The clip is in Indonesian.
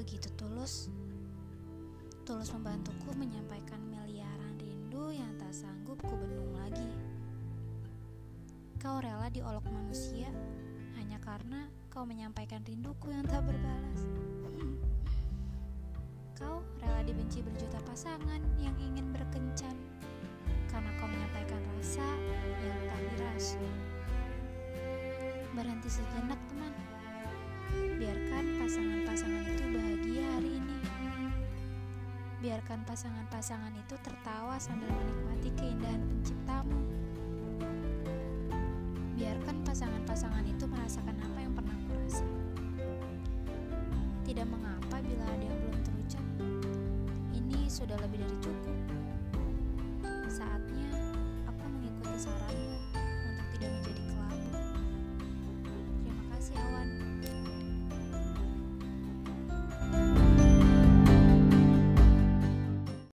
begitu tulus. Tulus membantuku menyampaikan miliaran rindu yang tak sanggup kubendung lagi. Kau rela diolok manusia hanya karena kau menyampaikan rinduku yang tak berbalas. Kau rela dibenci berjuta pasangan yang ingin berkencan karena kau menyampaikan rasa yang tak dirasa. Berhenti sejenak, teman. Biarkan pasangan-pasangan itu tertawa sambil menikmati keindahan penciptamu. Biarkan pasangan-pasangan itu merasakan apa yang pernah kurasa. Tidak mengapa bila ada yang belum terucap. Ini sudah lebih dari cukup. Saatnya aku mengikuti saranmu